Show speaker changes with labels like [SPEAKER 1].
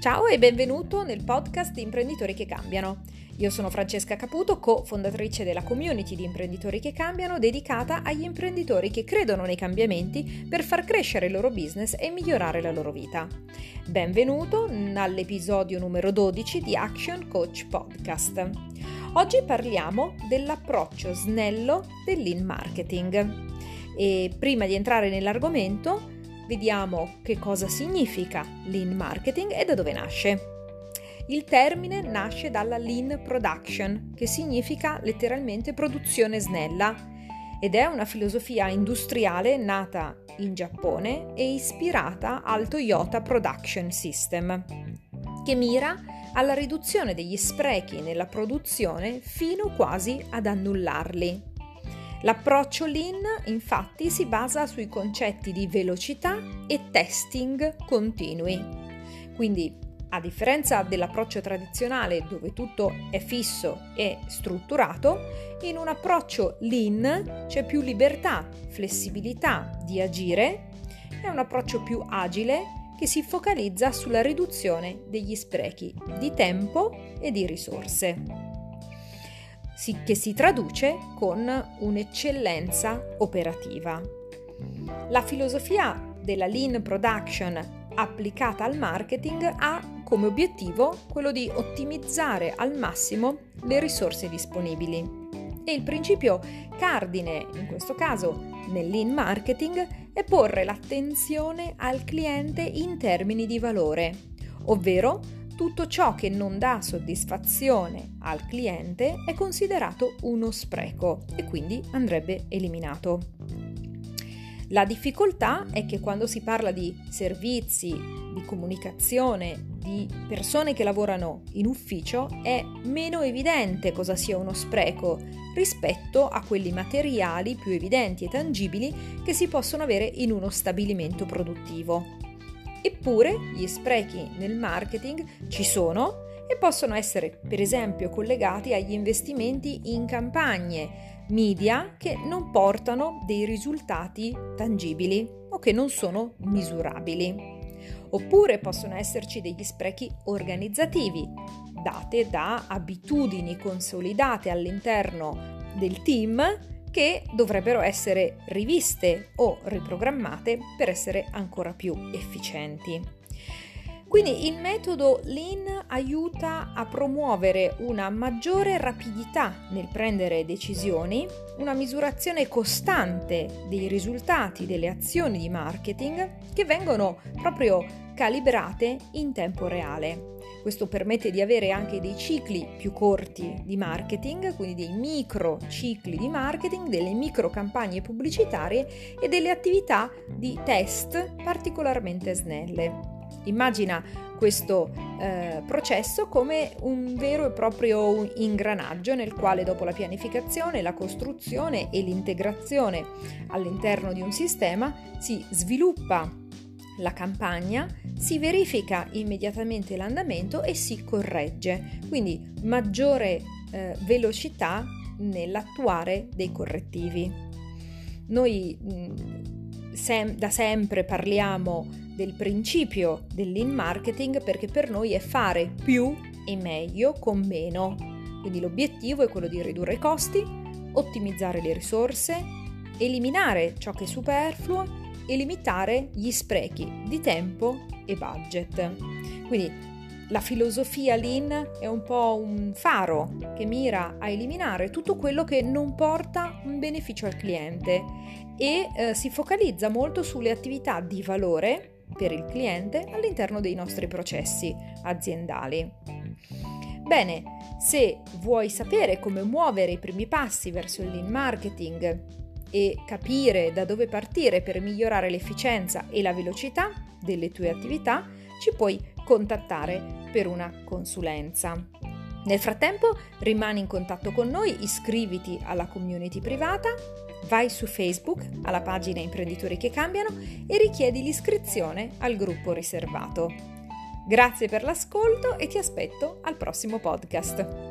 [SPEAKER 1] Ciao e benvenuto nel podcast di Imprenditori che Cambiano. Io sono Francesca Caputo, co-fondatrice della community di Imprenditori che Cambiano, dedicata agli imprenditori che credono nei cambiamenti per far crescere il loro business e migliorare la loro vita. Benvenuto all'episodio numero 12 di Action Coach Podcast. Oggi parliamo dell'approccio snello del lean marketing. E prima di entrare nell'argomento, vediamo che cosa significa lean marketing e da dove nasce. Il termine nasce dalla lean production, che significa letteralmente produzione snella, ed è una filosofia industriale nata in Giappone e ispirata al Toyota Production System, che mira alla riduzione degli sprechi nella produzione fino quasi ad annullarli. L'approccio Lean infatti si basa sui concetti di velocità e testing continui. Quindi, a differenza dell'approccio tradizionale dove tutto è fisso e strutturato, in un approccio Lean c'è più libertà, flessibilità di agire, è un approccio più agile che si focalizza sulla riduzione degli sprechi di tempo e di risorse che si traduce con un'eccellenza operativa. La filosofia della lean production applicata al marketing ha come obiettivo quello di ottimizzare al massimo le risorse disponibili. E il principio cardine, in questo caso nel lean marketing, è porre l'attenzione al cliente in termini di valore, ovvero tutto ciò che non dà soddisfazione al cliente è considerato uno spreco e quindi andrebbe eliminato. La difficoltà è che quando si parla di servizi, di comunicazione, di persone che lavorano in ufficio, è meno evidente cosa sia uno spreco rispetto a quelli materiali più evidenti e tangibili che si possono avere in uno stabilimento produttivo. Eppure gli sprechi nel marketing ci sono e possono essere per esempio collegati agli investimenti in campagne media che non portano dei risultati tangibili o che non sono misurabili. Oppure possono esserci degli sprechi organizzativi, date da abitudini consolidate all'interno del team che dovrebbero essere riviste o riprogrammate per essere ancora più efficienti. Quindi il metodo Lean aiuta a promuovere una maggiore rapidità nel prendere decisioni, una misurazione costante dei risultati delle azioni di marketing che vengono proprio calibrate in tempo reale. Questo permette di avere anche dei cicli più corti di marketing, quindi dei micro cicli di marketing, delle micro campagne pubblicitarie e delle attività di test particolarmente snelle. Immagina questo eh, processo come un vero e proprio ingranaggio nel quale dopo la pianificazione, la costruzione e l'integrazione all'interno di un sistema si sviluppa la campagna, si verifica immediatamente l'andamento e si corregge, quindi maggiore eh, velocità nell'attuare dei correttivi. Noi mh, sem- da sempre parliamo del principio del lean marketing perché per noi è fare più e meglio con meno. Quindi l'obiettivo è quello di ridurre i costi, ottimizzare le risorse, eliminare ciò che è superfluo e limitare gli sprechi di tempo e budget. Quindi la filosofia Lean è un po' un faro che mira a eliminare tutto quello che non porta un beneficio al cliente e eh, si focalizza molto sulle attività di valore per il cliente all'interno dei nostri processi aziendali. Bene, se vuoi sapere come muovere i primi passi verso il lean marketing e capire da dove partire per migliorare l'efficienza e la velocità delle tue attività, ci puoi contattare per una consulenza. Nel frattempo rimani in contatto con noi, iscriviti alla community privata, vai su Facebook alla pagina Imprenditori che cambiano e richiedi l'iscrizione al gruppo riservato. Grazie per l'ascolto e ti aspetto al prossimo podcast.